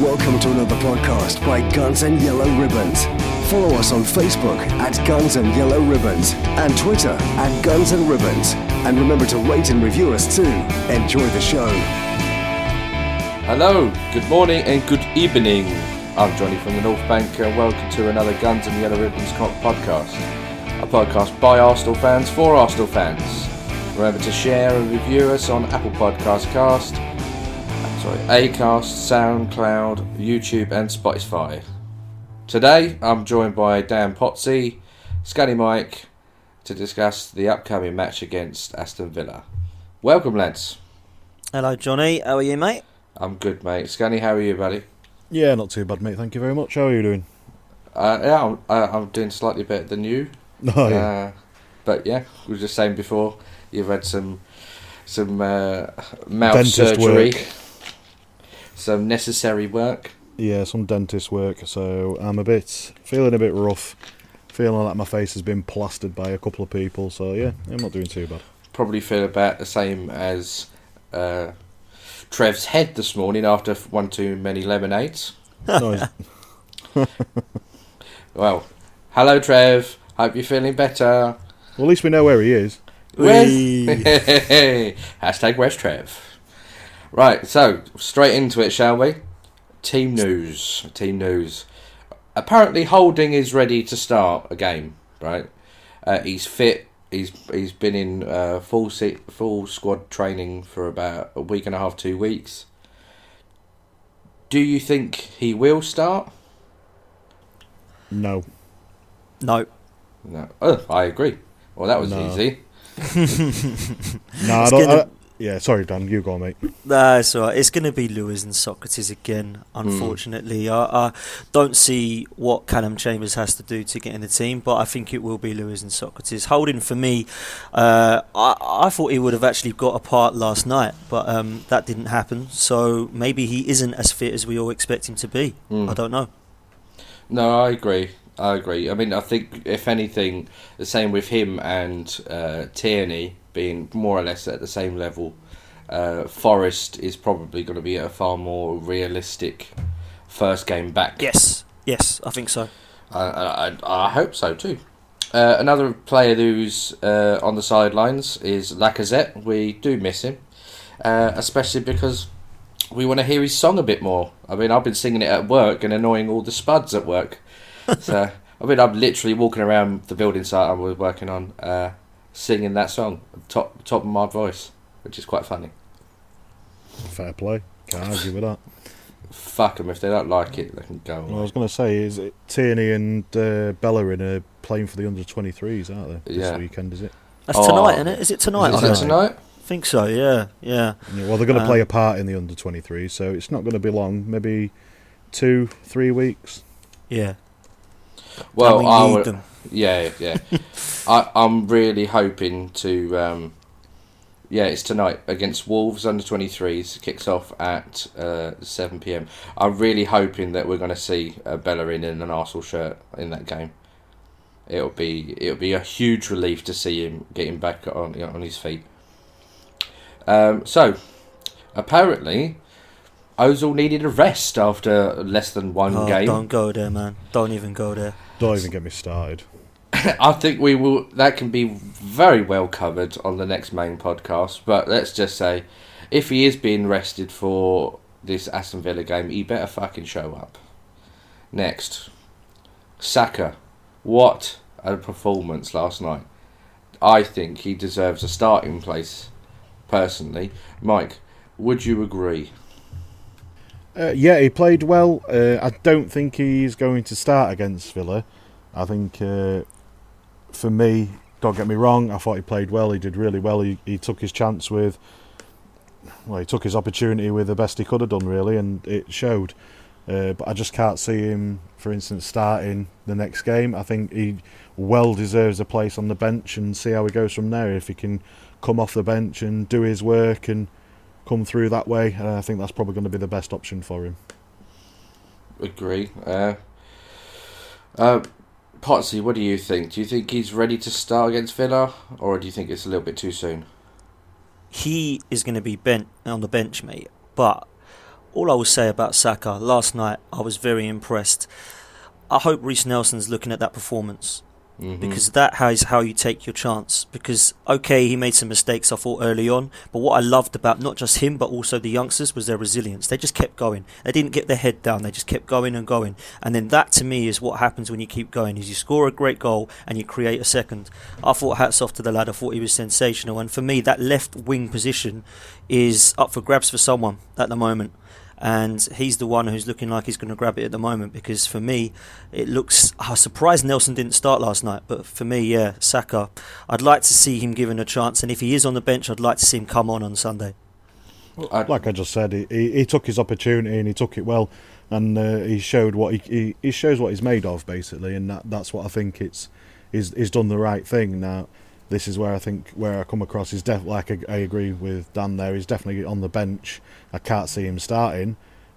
Welcome to another podcast by Guns and Yellow Ribbons. Follow us on Facebook at Guns and Yellow Ribbons and Twitter at Guns and Ribbons. And remember to rate and review us too. Enjoy the show. Hello, good morning and good evening. I'm Johnny from the North Bank and welcome to another Guns and Yellow Ribbons podcast. A podcast by Arsenal fans for Arsenal fans. Remember to share and review us on Apple Podcast Cast, sorry, Acast, SoundCloud, YouTube and Spotify. Today I'm joined by Dan Potsy, Scotty Mike to discuss the upcoming match against Aston Villa. Welcome lads. Hello, Johnny. How are you, mate? I'm good mate. Scotty, how are you buddy? Yeah, not too bad, mate. Thank you very much. How are you doing? Uh, yeah, I'm, uh, I'm doing slightly better than you. Oh, yeah. Uh, but yeah, we were just saying before, you've had some some uh, mouth Dentist surgery, work. Some necessary work. yeah, some dentist work, so I'm a bit feeling a bit rough. Feeling like my face has been plastered by a couple of people, so yeah, I'm not doing too bad. Probably feel about the same as uh, Trev's head this morning after one too many lemonades. Well, hello Trev. Hope you're feeling better. well, at least we know where he is. Where's hashtag Where's Trev? Right, so straight into it, shall we? Team news. Team news. Apparently, Holding is ready to start a game. Right, uh, he's fit. He's he's been in uh, full se- full squad training for about a week and a half, two weeks. Do you think he will start? No, No. No. Oh, I agree. Well, that was No. easy. no, I don't. I, yeah, sorry, Dan. You go, on, mate. That's all right. It's going to be Luiz and Sokratis again, unfortunately. I, I don't see what Callum Chambers has to do to get in the team, but I think it will be Luiz and Sokratis. Holding for me, uh, I, I thought he would have actually got a part last night, but um, that didn't happen. So maybe he isn't as fit as we all expect him to be. Mm. I don't know. No, I agree. I agree. I mean, I think if anything, the same with him and uh, Tierney being more or less at the same level. Uh, Forest is probably going to be a far more realistic first game back. Yes, yes, I think so. I, I, I hope so too. Uh, another player who's uh, on the sidelines is Lacazette. We do miss him, uh, especially because we want to hear his song a bit more. I mean, I've been singing it at work and annoying all the spuds at work. so, I mean, I'm literally walking around the building site I was working on, uh, singing that song top top of my voice, which is quite funny. Fair play. Can't argue with that. Fuck them if they don't like it, they can go. Well, I was going to say, is it Tierney and uh, Bellerin are playing for the under 23s, aren't they? This Yeah. weekend, is it? That's Oh. tonight, isn't it? Is it tonight? Is I it don't tonight? I think so, yeah, yeah. Yeah, well, they're going to Uh, play a part in the under 23s, so it's not going to be long. Maybe two, three weeks. Yeah. Well, we I would, them. Yeah, yeah. I, I'm really hoping to. Um, yeah, it's tonight against Wolves under 23s. Kicks off at uh, 7 pm. I'm really hoping that we're going to see uh, Bellerin in an Arsenal shirt in that game. It'll be it'll be a huge relief to see him getting back on on his feet. Um, so, apparently, Ozil needed a rest after less than one Oh, game. Don't go there, man. Don't even go there. Don't even get me started. I think we will. That can be very well covered on the next main podcast. But let's just say, if he is being rested for this Aston Villa game, he better fucking show up. Next, Saka. What a performance last night! I think he deserves a starting place. Personally, Mike, would you agree? Uh, yeah, he played well. Uh, I don't think he's going to start against Villa. I think, uh, for me, don't get me wrong, I thought he played well. He did really well. He, he took his chance with, well, he took his opportunity with the best he could have done, really, and it showed. Uh, but I just can't see him, for instance, starting the next game. I think he well deserves a place on the bench and see how he goes from there. If he can come off the bench and do his work and come through that way, uh, I think that's probably going to be the best option for him. Agree. Uh, uh, Potsy, what do you think? Do you think he's ready to start against Villa, or do you think it's a little bit too soon? He is going to be bent on the bench, mate. But all I will say about Saka last night, I was very impressed. I hope Reiss Nelson's looking at that performance Mhm. because that is how you take your chance. Because okay, he made some mistakes I thought early on, but what I loved about not just him but also the youngsters was their resilience. They just kept going. They didn't get their head down. They just kept going and going. And then that to me is what happens when you keep going. Is you score a great goal and you create a second. I thought hats off to the lad. I thought he was sensational. And for me, that left wing position is up for grabs for someone at the moment and he's the one who's looking like he's going to grab it at the moment because for me it looks I was surprised Nelson didn't start last night but for me yeah Saka I'd like to see him given a chance and if he is on the bench I'd like to see him come on on Sunday I- like I just said, he, he, he took his opportunity and he took it well, and uh, he showed what he, he he shows what he's made of basically, and that, that's what I think it's he's, he's done the right thing. Now, this is where I think where I come across is def- like I, I agree with Dan there. He's definitely on the bench. I can't see him starting,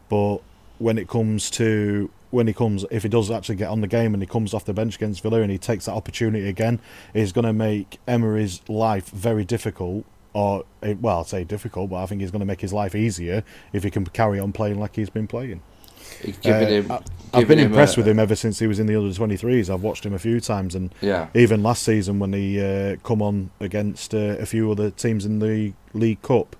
but when it comes to when he comes, if he does actually get on the game and he comes off the bench against Villa and he takes that opportunity again, he's going to make Emery's life very difficult. Or eh, well, I'd say difficult, but I think he's going to make his life easier if he can carry on playing like he's been playing. Uh, him. I've been impressed a- with him ever since he was in the under 23s. I've watched him a few times, and Yeah. even last season when he uh, come on against uh, a few other teams in the League Cup,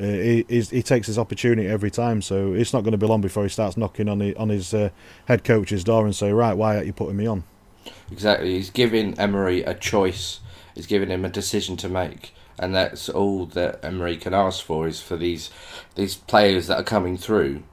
uh, he, he takes his opportunity every time. So it's not going to be long before he starts knocking on his, on his uh, head coach's door and say, "Right, why aren't you putting me on?" Exactly. He's giving Emery a choice. He's giving him a decision to make, and that's all that Emery can ask for is for these these players that are coming through,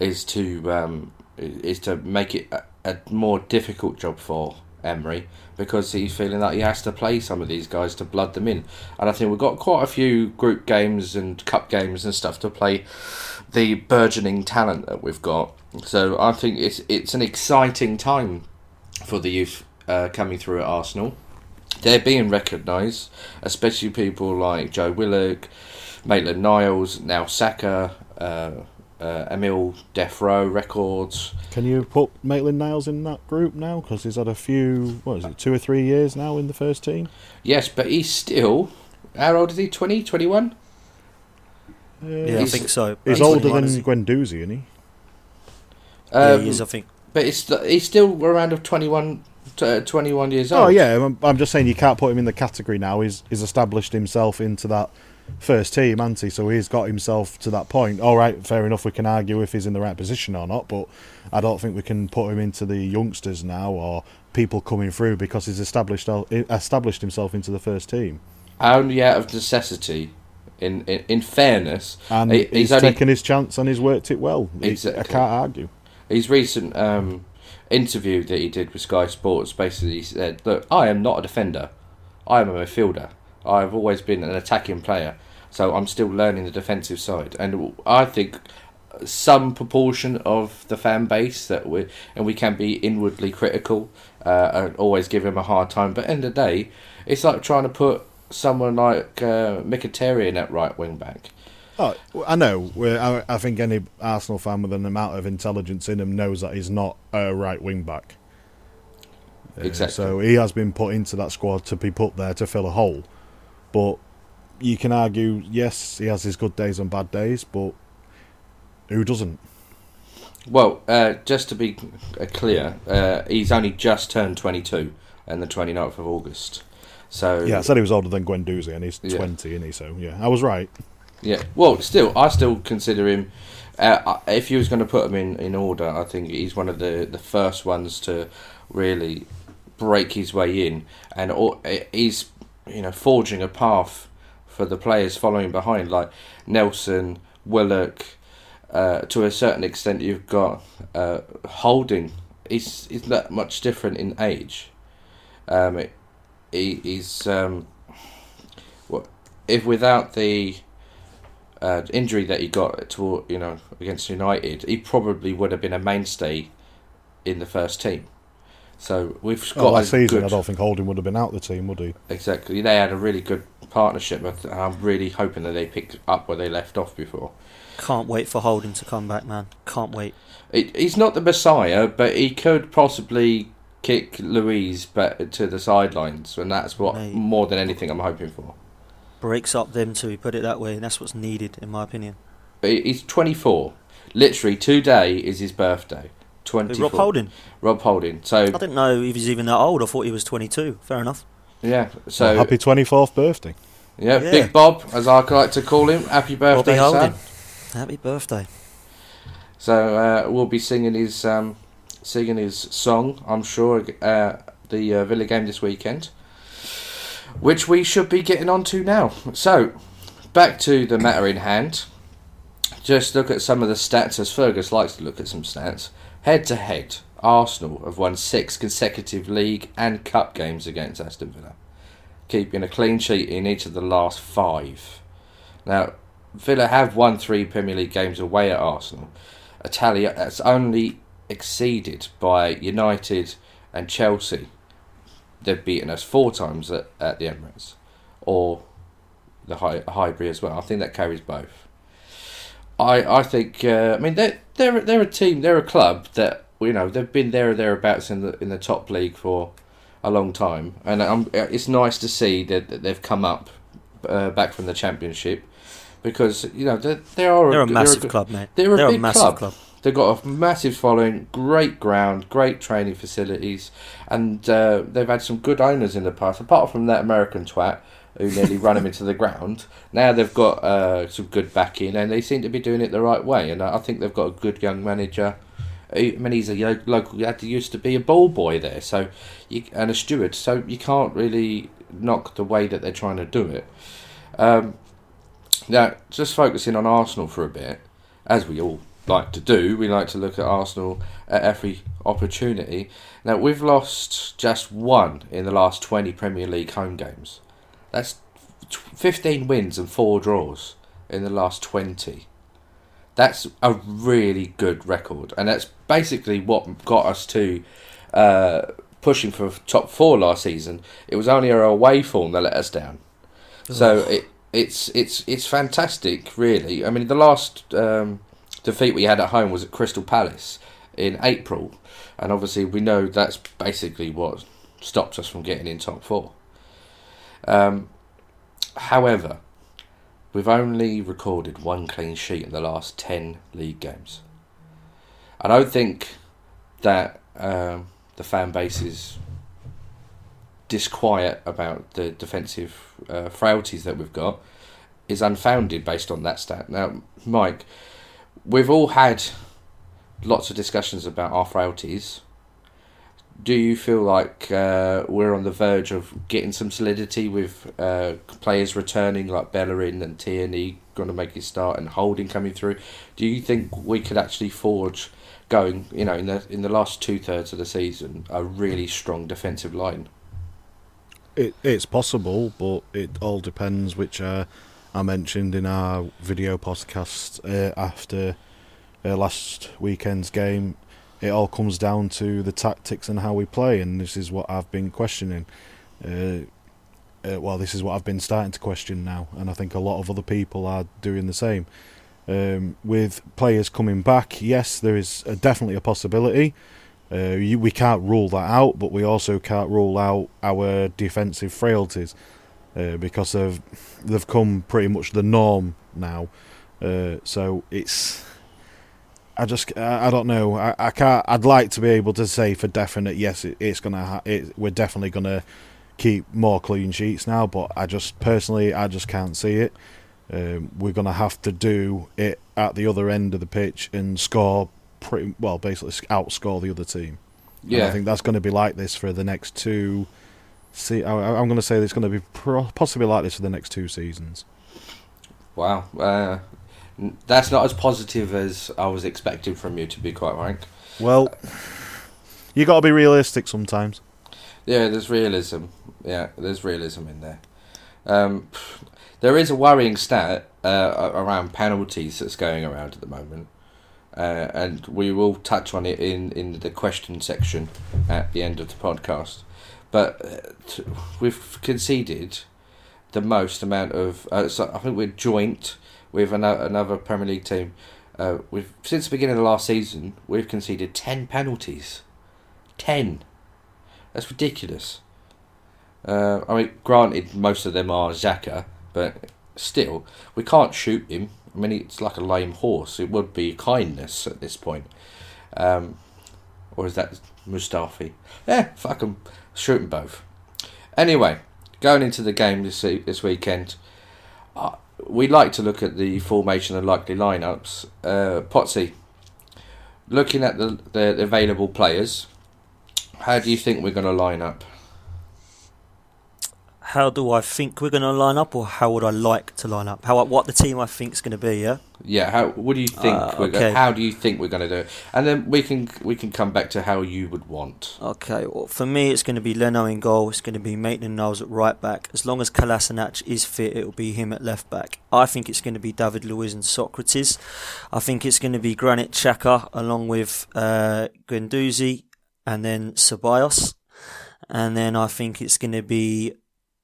is to um, is to make it a, a more difficult job for Emery because he's feeling that he has to play some of these guys to blood them in, and I think we've got quite a few group games and cup games and stuff to play the burgeoning talent that we've got. So I think it's it's an exciting time for the youth uh, coming through at Arsenal. They're being recognised, especially people like Joe Willock, Maitland Niles, now Saka, uh, uh, Emil Defro records. Can you put Maitland Niles in that group now? Because he's had a few, what is it, two or three years now in the first team. Yes, but he's still. How old is he? 20, 21? Uh, yeah I think so he's He's older than is he? Guendouzi, isn't he? yeah Um, he is I think but it's, he's still around of 21, t- uh, 21 years old. Oh yeah, I'm, I'm just saying you can't put him in the category now. He's he's established himself into that first team, hasn't he? So he's got himself to that point. All right, fair enough. We can argue if he's in the right position or not, but I don't think we can put him into the youngsters now or people coming through because he's established established himself into the first team. Only out of necessity. In, in, in fairness, And he- he's, only taken his chance and he's worked it well. He- I can't argue. his recent um, interview that he did with Sky Sports basically said, "Look, I am not a defender. I am a midfielder. I've always been an attacking player, so I'm still learning the defensive side." And I think some proportion of the fan base that we and we can be inwardly critical uh, and always give him a hard time. But end of the day, it's like trying to put someone like uh, Mkhitaryan at right wing back. Oh, I know. I, I think any Arsenal fan with an amount of intelligence in him knows that he's not a right wing back. Uh, Exactly. So he has been put into that squad to be put there to fill a hole. But you can argue, yes, he has his good days and bad days, but who doesn't? Well, uh, just to be uh, clear, uh, he's only just turned 22 on the 29th of August. So Yeah, I said he was older than Guendouzi, and he's Yeah. 20, isn't he? So, yeah, I was right. Yeah. Well, still, I still consider him. Uh, if you was going to put him in, in order, I think he's one of the, the first ones to really break his way in, and uh, he's you know forging a path for the players following behind, like Nelson, Willock. Uh, to a certain extent, you've got uh, Holding. He's he's not much different in age. Um, he, he's um, what if without the uh, injury that he got to you know against United, he probably would have been a mainstay in the first team. So we've got Oh, a last season, good, I don't think Holding would have been out the team, would he? exactly. They had a really good partnership, but I'm really hoping that they pick up where they left off before. can't wait for Holding to come back man can't wait It, he's not the messiah, but he could possibly kick Luiz back to the sidelines, and that's what Mate. more than anything I'm hoping for. Breaks up them two put it that way and that's what's needed in my opinion he's 24. Literally today is his birthday. Who, Twenty. Rob Holding. Rob Holding. So I didn't know if he was even that old. I thought he was 22. Fair enough. yeah. So Well, happy 24th birthday. yeah, Yeah. Big Bob, as I like to call him. Happy birthday, Bobby son. Happy birthday. So uh, we'll be singing his um, singing his song. I'm sure uh, the uh, Villa game this weekend, which we should be getting on to now. So back to the matter in hand. Just look at some of the stats, as Fergus likes to look at some stats. Head to head, Arsenal have won six consecutive league and cup games against Aston Villa, keeping a clean sheet in each of the last five. Now, Villa have won three Premier League games away at Arsenal, a tally that's only exceeded by United and Chelsea. They've beaten us four times at, at the Emirates, or the High, Highbury as well. I think that carries both. I I think uh, I mean they're they're they're a team they're a club that you know they've been there or thereabouts in the in the top league for a long time, and um, it's nice to see that, that they've come up uh, back from the championship because you know they they are They're a massive good- club, mate. They're a They're a big massive club. club. They've got a massive following, great ground, great training facilities, and uh, they've had some good owners in the past. Apart from that American twat who nearly ran them into the ground, now they've got uh, some good backing, and they seem to be doing it the right way. And I think they've got a good young manager. I mean, he's a local. He had to used to be a ball boy there, so you, and a steward. So you can't really knock the way that they're trying to do it. Um, now, just focusing on Arsenal for a bit, as we all like to do, we like to look at Arsenal at every opportunity. Now, we've lost just one in the last 20 Premier League home games. That's 15 wins and 4 draws in the last 20. That's a really good record, and that's basically what got us to uh, pushing for top four last season. It was only our away form that let us down. So it it's it's it's fantastic, really. I mean, the last um, defeat we had at home was at Crystal Palace in April, and obviously we know that's basically what stopped us from getting in top four. Um, however, we've only recorded one clean sheet in the last ten league games. I don't think that um, the fan base is disquiet about the defensive uh, frailties that we've got is unfounded based on that stat. Now, Mike, we've all had lots of discussions about our frailties. Do you feel like uh, we're on the verge of getting some solidity with uh, players returning like Bellerin and Tierney going to make his start and Holding coming through? Do you think we could actually forge going, you know, in the in the last two thirds of the season, a really strong defensive line? It, it's possible, but it all depends, which uh, I mentioned in our video podcast uh, after uh, last weekend's game. It all comes down to the tactics and how we play, and this is what I've been questioning. Uh, uh, well, this is what I've been starting to question now, and I think a lot of other people are doing the same. Um, with players coming back, yes, there is uh definitely a possibility. Uh, you, we can't rule that out, but we also can't rule out our defensive frailties uh, because of they've come pretty much the norm now. Uh, so it's I just I, I don't know I, I can't I'd like to be able to say for definite yes it, it's gonna ha- it, we're definitely gonna keep more clean sheets now, but I just personally I just can't see it. Um, we're gonna have to do it at the other end of the pitch and score pretty well, basically outscore the other team. And I think that's going to be like this for the next two. See, I, I'm going to say it's going to be pro- possibly like this for the next two seasons. Wow, uh, that's not as positive as I was expecting from you, to be quite frank. Well, you got to be realistic sometimes. Yeah, there's realism. Yeah, there's realism in there. Um, there is a worrying stat uh, around penalties that's going around at the moment, uh, and we will touch on it in, in the question section at the end of the podcast. But uh, we've conceded the most amount of. Uh, so I think we're joint with another, Premier League team. Uh, we've since the beginning of the last season, we've conceded ten penalties. Ten. That's ridiculous. Uh, I mean, granted, most of them are Xhaka, but still, we can't shoot him. I mean, it's like a lame horse. It would be kindness at this point. Um, or is that Mustafi? Yeah, fuck 'em. Shoot 'em both. Anyway, going into the game this this weekend, uh, we like to look at the formation and likely lineups. Uh, Potsy, looking at the, the available players, how do you think we're going to line up? How do I think we're going to line up, or how would I like to line up? How what the team I think is going to be? Yeah. Yeah, how? What do you think? Uh, go- okay. how do you think we're going to do it? And then we can we can come back to how you would want. Okay, well, for me, it's going to be Leno in goal. It's going to be Maitland Niles at right back. As long as Kolasinac is fit, it will be him at left back. I think it's going to be David Luiz and Sokratis. I think it's going to be Granit Xhaka along with uh, Guendouzi and then Ceballos. And then I think it's going to be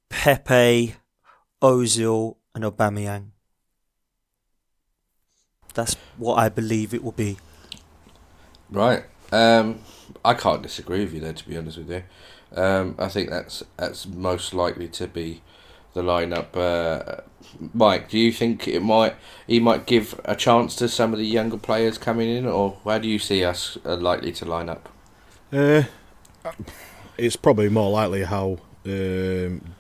Pepe, Ozil and Aubameyang. That's what I believe it will be. Right. Um, I can't disagree with you there. To be honest with you, um, I think that's that's most likely to be the lineup. Uh, Mike, do you think it might he might give a chance to some of the younger players coming in, or how do you see us uh, likely to line up? Uh, it's probably more likely how um,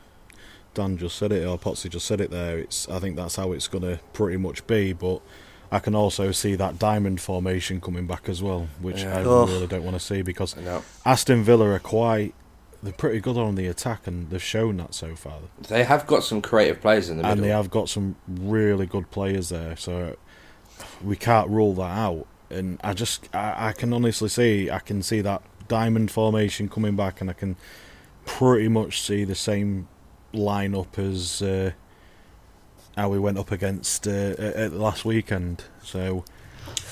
Dan just said it or Potsy just said it there. It's I think that's how it's going to pretty much be. But I can also see that diamond formation coming back as well, which Yeah. I Ugh. really don't want to see because Aston Villa are quite they're pretty good on the attack and they've shown that so far. they have got some creative players in the middle, and they have got some really good players there, so we can't rule that out. And I just, I, I can honestly see, I can see that diamond formation coming back, and I can pretty much see the same lineup as uh, how we went up against uh, last weekend. So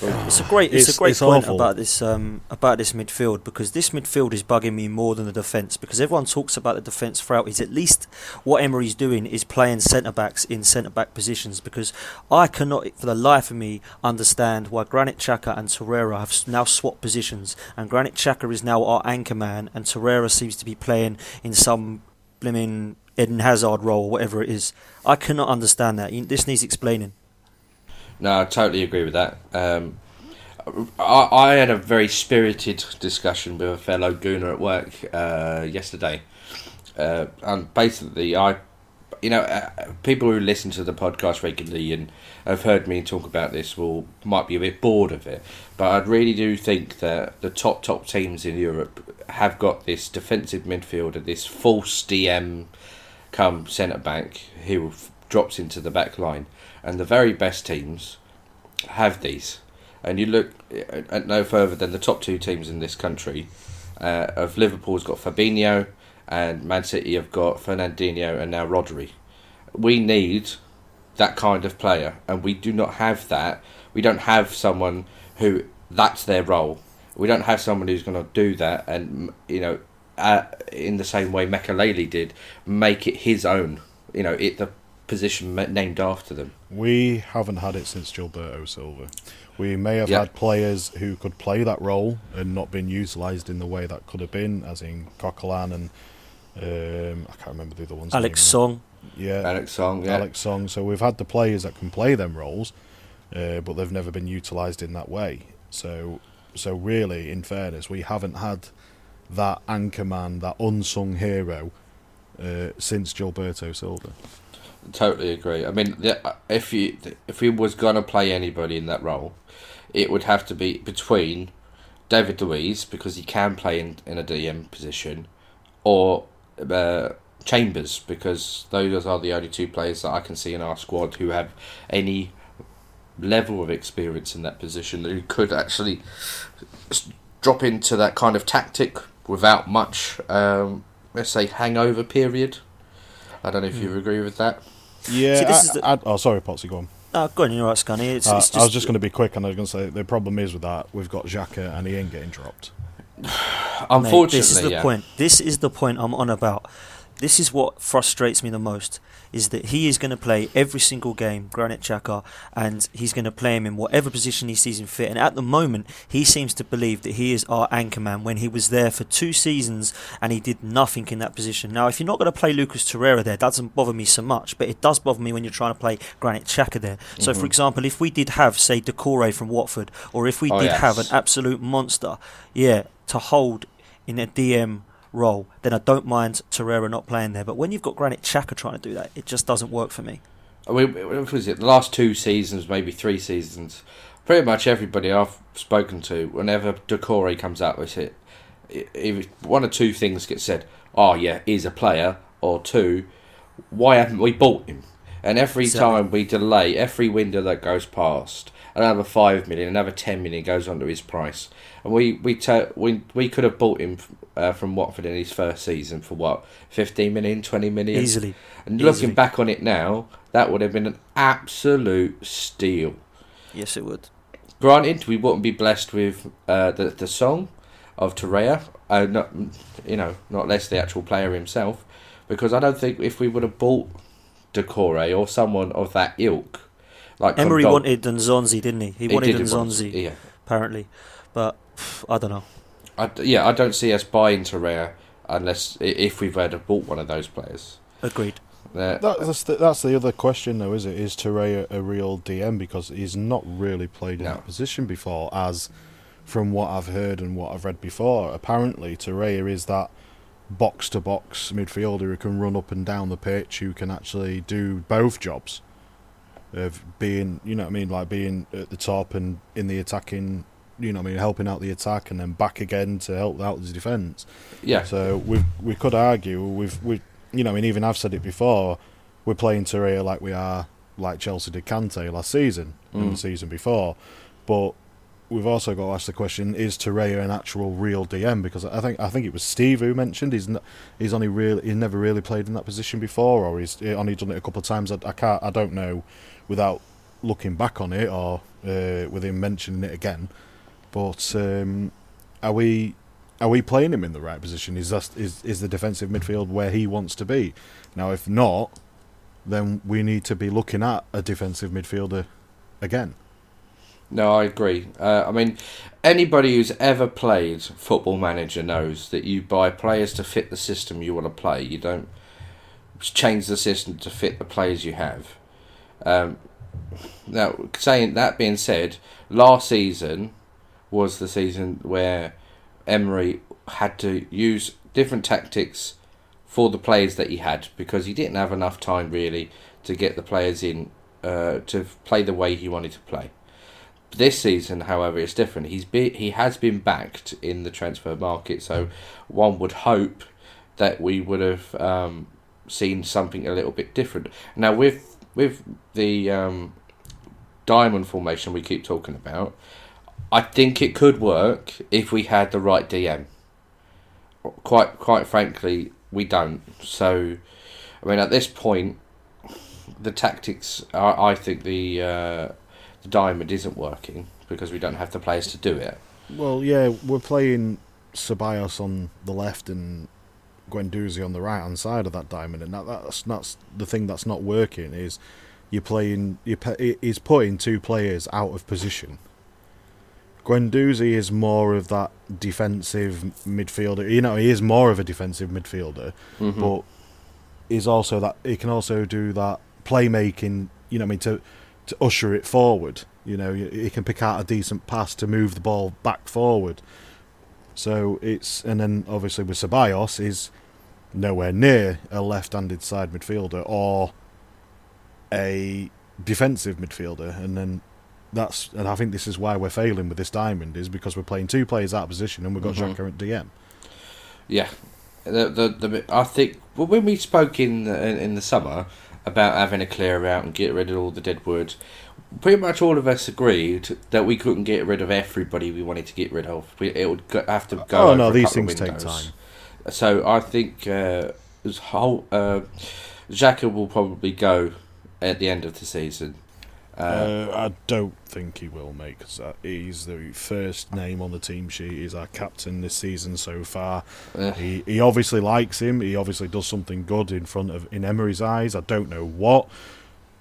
It's a great, it's, It's- a great it's point awful. about this um, about this midfield because this midfield is bugging me more than the defence because everyone talks about the defence throughout. Is at least what Emery's doing is playing centre backs in centre back positions because I cannot for the life of me understand why Granit Xhaka and Torreira have now swapped positions and Granit Xhaka is now our anchor man and Torreira seems to be playing in some blimmin' Eden Hazard role, whatever it is. I cannot understand that. This needs explaining. No, I totally agree with that. Um, I, I had a very spirited discussion with a fellow gooner at work uh, yesterday, uh, and basically, I, you know, uh, people who listen to the podcast regularly and have heard me talk about this will might be a bit bored of it, but I really do think that the top top teams in Europe have got this defensive midfielder, this false DM come centre back who drops into the back line, and the very best teams have these. And you look at at no further than the top two teams in this country. Uh, of Liverpool's got Fabinho, and Man City have got Fernandinho and now Rodri. We need that kind of player, and we do not have that. We don't have someone who that's their role. We don't have someone who's going to do that, and you know, uh, in the same way Makelele did, make it his own. You know, it the position named after them. we haven't had it since Gilberto Silva. We may have Yeah. had players who could play that role and not been utilised in the way that could have been, as in Coquelin and um, I can't remember the other ones. Alex Song. yeah, Alex Song, yeah. Alex Song. So we've had the players that can play them roles, uh, but they've never been utilised in that way. So, so really, in fairness, we haven't had that anchor man, that unsung hero, uh, since Gilberto Silva. Totally agree. I mean, if you if he was gonna play anybody in that role, it would have to be between David Luiz because he can play in, in a DM position, or uh, Chambers because those are the only two players that I can see in our squad who have any level of experience in that position who could actually drop into that kind of tactic without much, um, let's say, hangover period. I don't know if you agree with that. Yeah. See, this I- is the- I- oh, sorry, Potsy, go on. Oh, go on, you're right, Scunny. It's, Uh, it's just, I was just going to be quick, and I was going to say the problem is with that we've got Xhaka and he ain't getting dropped. Unfortunately, Mate, this is the yeah. point. This is the point I'm on about. this is what frustrates me the most is that he is going to play every single game, Granit Xhaka, and he's going to play him in whatever position he sees him fit. And at the moment, he seems to believe that he is our anchor man when he was there for two seasons and he did nothing in that position. Now, if you're not going to play Lucas Torreira there, that doesn't bother me so much, but it does bother me when you're trying to play Granit Xhaka there. So, Mm-hmm. for example, if we did have, say, Doucouré from Watford, or if we Oh, did have an absolute monster, yeah, to hold in a DM role, then I don't mind Torreira not playing there. But when you've got Granit Xhaka trying to do that, it just doesn't work for me. I mean, what was it? The last two seasons, maybe three seasons, pretty much everybody I've spoken to, whenever Doucouré comes out with it, if one or two things get said. Oh yeah, he's a player, or two, why haven't we bought him? And every Exactly. time we delay, every window that goes past, another five million, another ten million goes onto his price. And we we we we could have bought him uh, from Watford in his first season for what, fifteen million, twenty million, Easily. and Easily. looking back on it now, that would have been an absolute steal. Yes, it would. Granted, we wouldn't be blessed with uh, the the song of Torreira, uh, not you know, not less the actual player himself, because I don't think if we would have bought Doucouré or someone of that ilk, like Emery Condog- wanted Nzonzi, didn't he? He, he wanted did want- Nzonzi, Yeah, apparently. But pff, I don't know. I, yeah, I don't see us buying Torreira unless if we've had have bought one of those players. Agreed. Uh, That, that's, the, that's the other question, though, is it? Is Torreira a real DM? Because he's not really played in No. that position before, as from what I've heard and what I've read before. Apparently, Torreira is that box to box midfielder who can run up and down the pitch, who can actually do both jobs of being, you know what I mean, like being at the top and in the attacking, you know what I mean, helping out the attack and then back again to help out the defence. yeah, So we we could argue we've we you know I mean even I've said it before we're playing Torreira like we are like Chelsea did Kante last season and Mm. the season before, but we've also got to ask the question: Is Torreira an actual real DM? Because I think I think it was Steve who mentioned he's he's only really he's never really played in that position before, or he's only done it a couple of times. I, I can't I don't know without looking back on it or uh, with him mentioning it again. But um, are we are we playing him in the right position? Is that is is the defensive midfield where he wants to be? Now, if not, then we need to be looking at a defensive midfielder again. No, I agree. Uh, I mean, anybody who's ever played Football Manager knows that you buy players to fit the system you want to play. You don't change the system to fit the players you have. Um, now, saying that being said, last season was the season where Emery had to use different tactics for the players that he had because he didn't have enough time really to get the players in uh, to play the way he wanted to play. This season, however, it's different. He's be, he has been backed in the transfer market, so one would hope that we would have um, seen something a little bit different. Now, with with the um, diamond formation we keep talking about, I think it could work if we had the right DM. Quite quite frankly, we don't. So, I mean, at this point, the tactics. Are, I think the uh, the diamond isn't working because we don't have the players to do it. Well, yeah, we're playing Ceballos on the left and Guendouzi on the right hand side of that diamond, and that, that's that's the thing that's not working. Is you're playing you he's putting two players out of position. Guendouzi is more of that defensive midfielder. You know, he is more of a defensive midfielder, Mhm. but he's also that he can also do that playmaking. You know, what I mean to to usher it forward. You know, he can pick out a decent pass to move the ball back forward. So it's and then obviously with Ceballos is nowhere near a left-handed side midfielder or a defensive midfielder, and then that's and I think this is why we're failing with this diamond is because we're playing two players out of position and we've got Mhm. Xhaka at DM. Yeah, the, the the I think well, when we spoke in the, in the summer about having a clear out and get rid of all the dead wood, pretty much all of us agreed that we couldn't get rid of everybody we wanted to get rid of. We, it would go, have to go. Oh, no, these things take time. So I think uh, whole uh, Xhaka will probably go at the end of the season, Uh, I don't think he will make. Cause he's the first name on the team sheet. He's our captain this season so far. Uh, He, he obviously likes him. He obviously does something good in front of in Emery's eyes. I don't know what.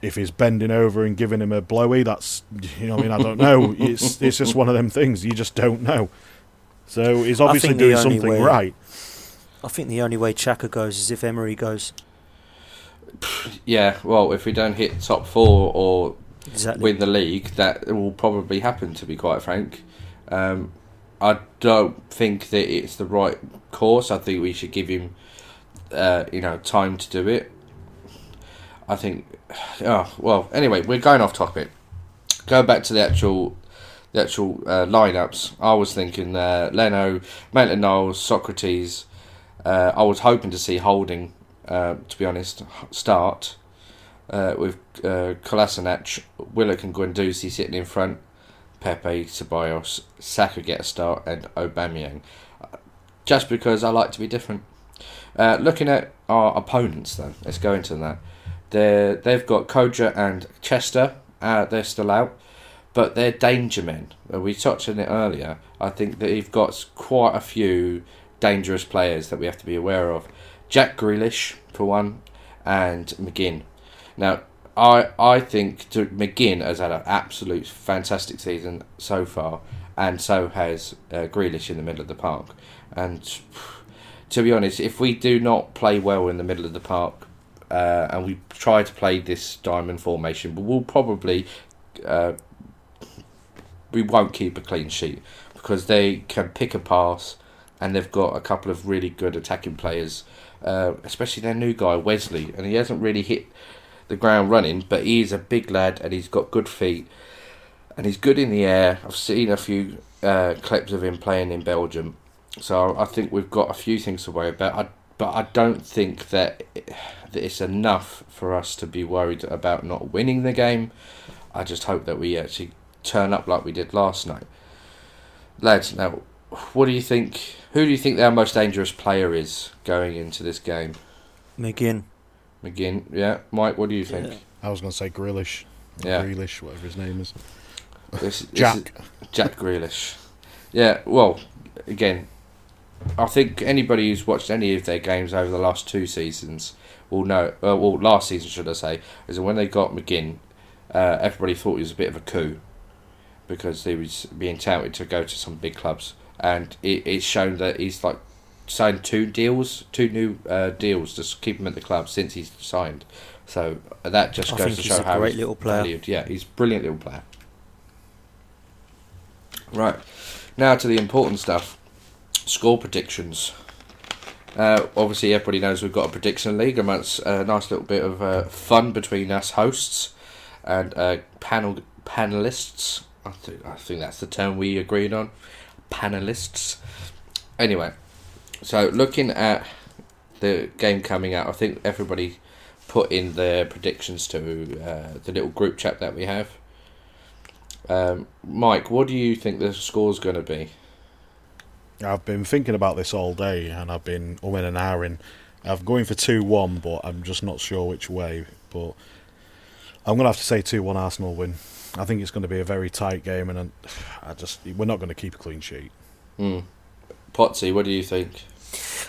If he's bending over and giving him a blowy, that's you know. what I mean, I don't know. It's it's just one of them things. You just don't know. So he's obviously doing something way- right. I think the only way Xhaka goes is if Emery goes. yeah, well, if we don't hit top four or Exactly. win the league, that will probably happen. To be quite frank, um, I don't think that it's the right course. I think we should give him, uh, you know, time to do it. I think. Oh well. Anyway, we're going off topic. Go back to the actual, the actual uh, lineups. I was thinking uh, Leno, Maitland Niles, Sokratis. Uh, I was hoping to see Holding, uh, to be honest, start uh, with uh, Kolasinac, Willock, and Guendouzi sitting in front. Pepe, Ceballos, Saka get a start, and Aubameyang. Just because I like to be different. Uh, looking at our opponents, then let's go into that. They they've got Kodjia and Chester. Uh, they're still out, but they're danger men. Uh, We touched on it earlier. I think that you've got quite a few dangerous players that we have to be aware of. Jack Grealish for one, and McGinn. Now, I I think to, McGinn has had an absolute fantastic season so far, and so has uh, Grealish in the middle of the park. And to be honest, if we do not play well in the middle of the park, uh, and we try to play this diamond formation, we'll probably uh, we won't keep a clean sheet because they can pick a pass, and they've got a couple of really good attacking players, uh, especially their new guy Wesley, and he hasn't really hit the ground running, but he is a big lad and he's got good feet and he's good in the air. I've seen a few uh, clips of him playing in Belgium, so I think we've got a few things to worry about. I, but I don't think that, that it's enough for us to be worried about not winning the game. I just hope that we actually turn up like we did last night. Lads, now, what do you think? Who do you think our most dangerous player is going into this game? McGinn. McGinn, yeah. Mike, what do you think? Yeah. I was going to say Grealish. Yeah. Grealish, whatever his name is. This, this Jack. is- Jack Grealish. Yeah, well, again, I think anybody who's watched any of their games over the last two seasons will know. Uh, well, last season, should I say, is that when they got McGinn, uh, everybody thought he was a bit of a coup because he was being touted to go to some big clubs, and it, it's shown that he's like signed two deals, two new uh, deals to keep him at the club since he's signed. So uh, that just I goes to he's show a how great he's little player. valued. Yeah, he's a brilliant little player. Right, now to the important stuff. Score predictions. Uh, obviously, everybody knows we've got a prediction league, and that's a nice little bit of uh, fun between us hosts and uh, panel panelists. I think I think that's the term we agreed on. Panelists. Anyway, so looking at the game coming out, I think everybody put in their predictions to uh, the little group chat that we have. Um, Mike, what do you think the score's going to be? I've been thinking about this all day, and I've been umming and ahhing. I'm going for two one, but I'm just not sure which way. But I'm going to have to say two one Arsenal win. I think it's going to be a very tight game, and I just we're not going to keep a clean sheet. Hmm. Potsy, what do you think?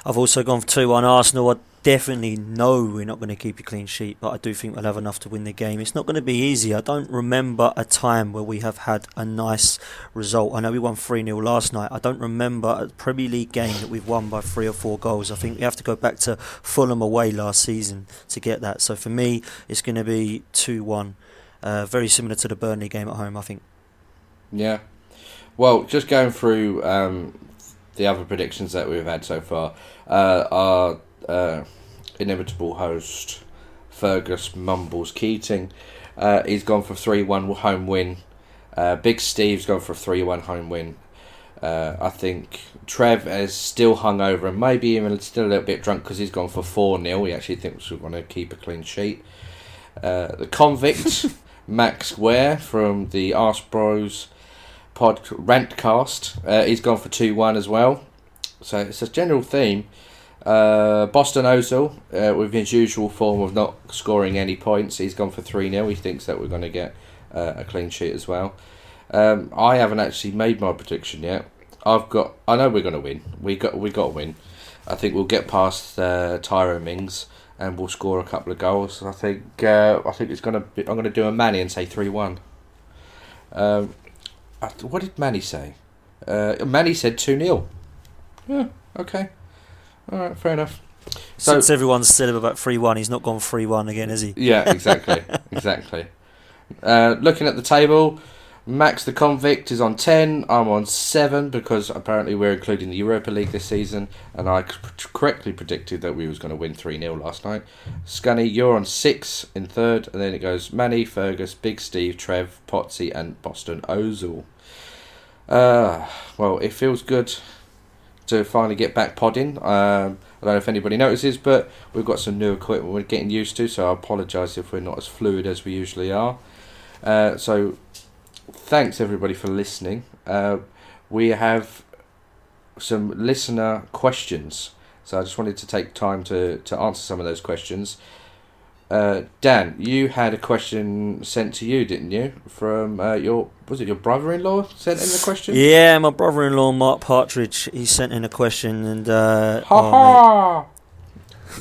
I've also gone for 2 1 Arsenal. I definitely know we're not going to keep a clean sheet, but I do think we'll have enough to win the game. It's not going to be easy. I don't remember a time where we have had a nice result. I know we won 3 0 last night. I don't remember a Premier League game that we've won by three or four goals. I think we have to go back to Fulham away last season to get that. So for me, it's going to be 2 1. Uh, very similar to the Burnley game at home, I think. Yeah. Well, just going through um, the other predictions that we've had so far, uh, our uh, inevitable host, Fergus Mumbles Keating, uh, he's gone for 3 1 home win. Uh, Big Steve's gone for a 3 1 home win. Uh, I think Trev is still hungover and maybe even still a little bit drunk because he's gone for 4 0. He actually thinks we're going to keep a clean sheet. Uh, the convict, Max Ware from the Arse Bros pod Rantcast, uh, he's gone for 2 1 as well. So it's a general theme. Uh, Boston Ozil, uh, with his usual form of not scoring any points, he's gone for 3 0. He thinks that we're going to get uh, a clean sheet as well. Um, I haven't actually made my prediction yet. I've got. I know we're going to win. We got. We got to win. I think we'll get past uh, Tyrone Mings and we'll score a couple of goals. I think. Uh, I think it's going to. Be, I'm going to do a Manny and say three one. Um, what did Manny say? Uh, Manny said two 0 Yeah. Okay. All right. Fair enough. So Since everyone's said him about 3 1, he's not gone 3 1 again, is he? yeah, exactly, exactly. Uh, looking at the table, Max the Convict is on 10. I'm on 7 because apparently we're including the Europa League this season, and I correctly predicted that we was going to win 3 0 last night. Scunny, you're on 6 in third, and then it goes Manny, Fergus, Big Steve, Trev, Potsy, and Boston Ozil. Uh, well, it feels good to finally get back podding. Um, I don't know if anybody notices, but we've got some new equipment we're getting used to, so I apologise if we're not as fluid as we usually are. Uh, so, thanks everybody for listening. Uh, we have some listener questions, so I just wanted to take time to, to answer some of those questions. Uh, Dan, you had a question sent to you, didn't you? From uh, your was it your brother-in-law sent in the question? Yeah, my brother in law, Mark Partridge, he sent in a question, and uh, Ha oh,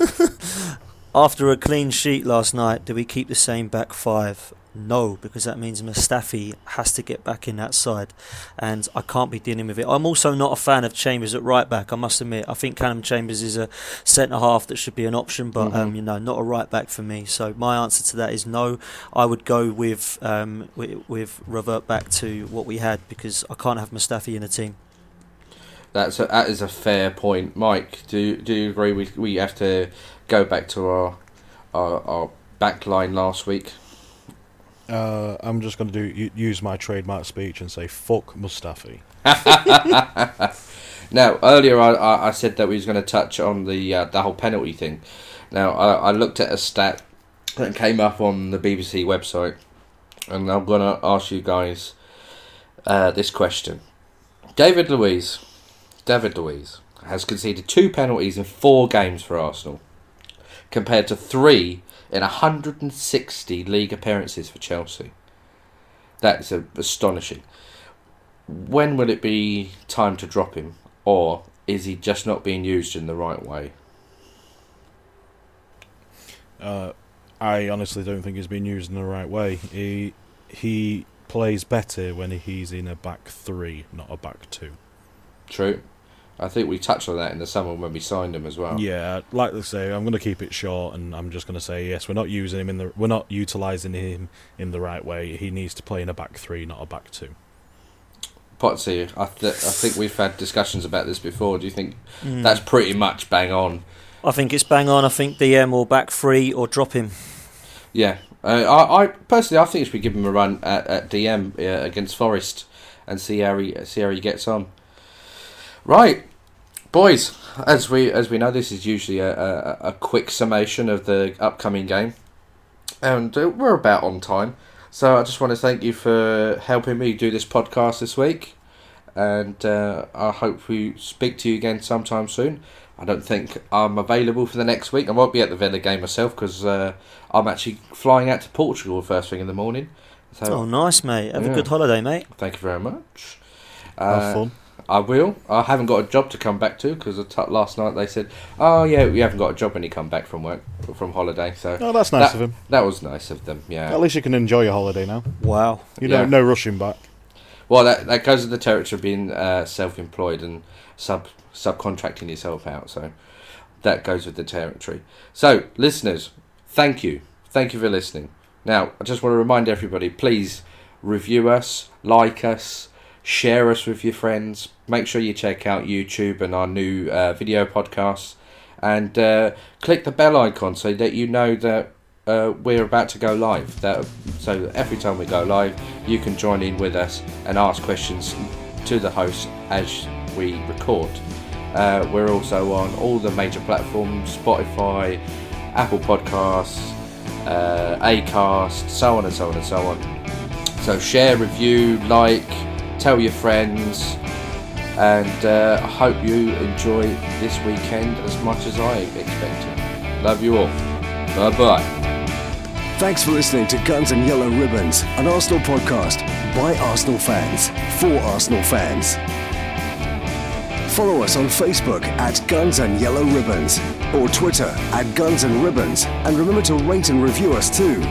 ha! after a clean sheet last night, do we keep the same back five? No, because that means Mustafi has to get back in that side, and I can't be dealing with it. I'm also not a fan of Chambers at right back. I must admit, I think Calum Chambers is a centre half that should be an option, but um, Mhm. you know, not a right back for me. So my answer to that is no. I would go with um, with, with revert back to what we had because I can't have Mustafi in a team. That's a, that is a fair point, Mike. Do do you agree? We we have to go back to our our, our back line last week. Uh, I'm just going to do use my trademark speech and say fuck Mustafi. Now earlier I, I, I said that we was going to touch on the uh, the whole penalty thing. Now I, I looked at a stat that came up on the BBC website, and I'm going to ask you guys uh, this question. David Luiz, David Luiz has conceded two penalties in four games for Arsenal, compared to three in 160 league appearances for Chelsea. That's astonishing. When will it be time to drop him, or is he just not being used in the right way? Uh, I honestly don't think he's been used in the right way. He he plays better when he's in a back three, not a back two. True. I think we touched on that in the summer when we signed him as well. Yeah, like I say, I'm going to keep it short, and I'm just going to say yes. We're not using him in the. We're not utilising him in the right way. He needs to play in a back three, not a back two. Potsy, I, th- I think we've had discussions about this before. Do you think Mm. that's pretty much bang on? I think it's bang on. I think DM will back free or drop him. Yeah. Uh, I, I personally, I think we should give him a run at, at DM uh, against Forest and see how he see how he gets on. Right, boys. As we as we know, this is usually a, a, a quick summation of the upcoming game, and uh, we're about on time. So I just want to thank you for helping me do this podcast this week, and uh, I hope we speak to you again sometime soon. I don't think I'm available for the next week. I won't be at the Villa game myself because uh, I'm actually flying out to Portugal first thing in the morning. So Oh, nice, mate. Have Yeah. a good holiday, mate. thank you very much. Have Uh, fun. I will. I haven't got a job to come back to because last night they said, "Oh yeah, you haven't got a job when you come back from work from holiday." So Oh, that's nice that, of him. that was nice of them. Yeah. At least you can enjoy your holiday now. Wow. You know, Yeah. no rushing back. Well, that that goes with the territory of being uh, self-employed and sub subcontracting yourself out. So that goes with the territory. So, listeners, thank you, thank you for listening. Now, I just want to remind everybody: please review us, like us, share us with your friends. Make sure you check out YouTube and our new uh, video podcasts, and uh, click the bell icon so that you know that uh, we're about to go live. That so every time we go live, you can join in with us and ask questions to the host as we record. Uh, we're also on all the major platforms: Spotify, Apple Podcasts, uh, Acast, so on and so on and so on. So share, review, like, tell your friends, and uh, I hope you enjoy this weekend as much as I expected. Love you all. Bye bye. Thanks for listening to Guns and Yellow Ribbons, an Arsenal podcast by Arsenal fans for Arsenal fans. Follow us on Facebook at Guns and Yellow Ribbons or Twitter at Guns and Ribbons and remember to rate and review us too.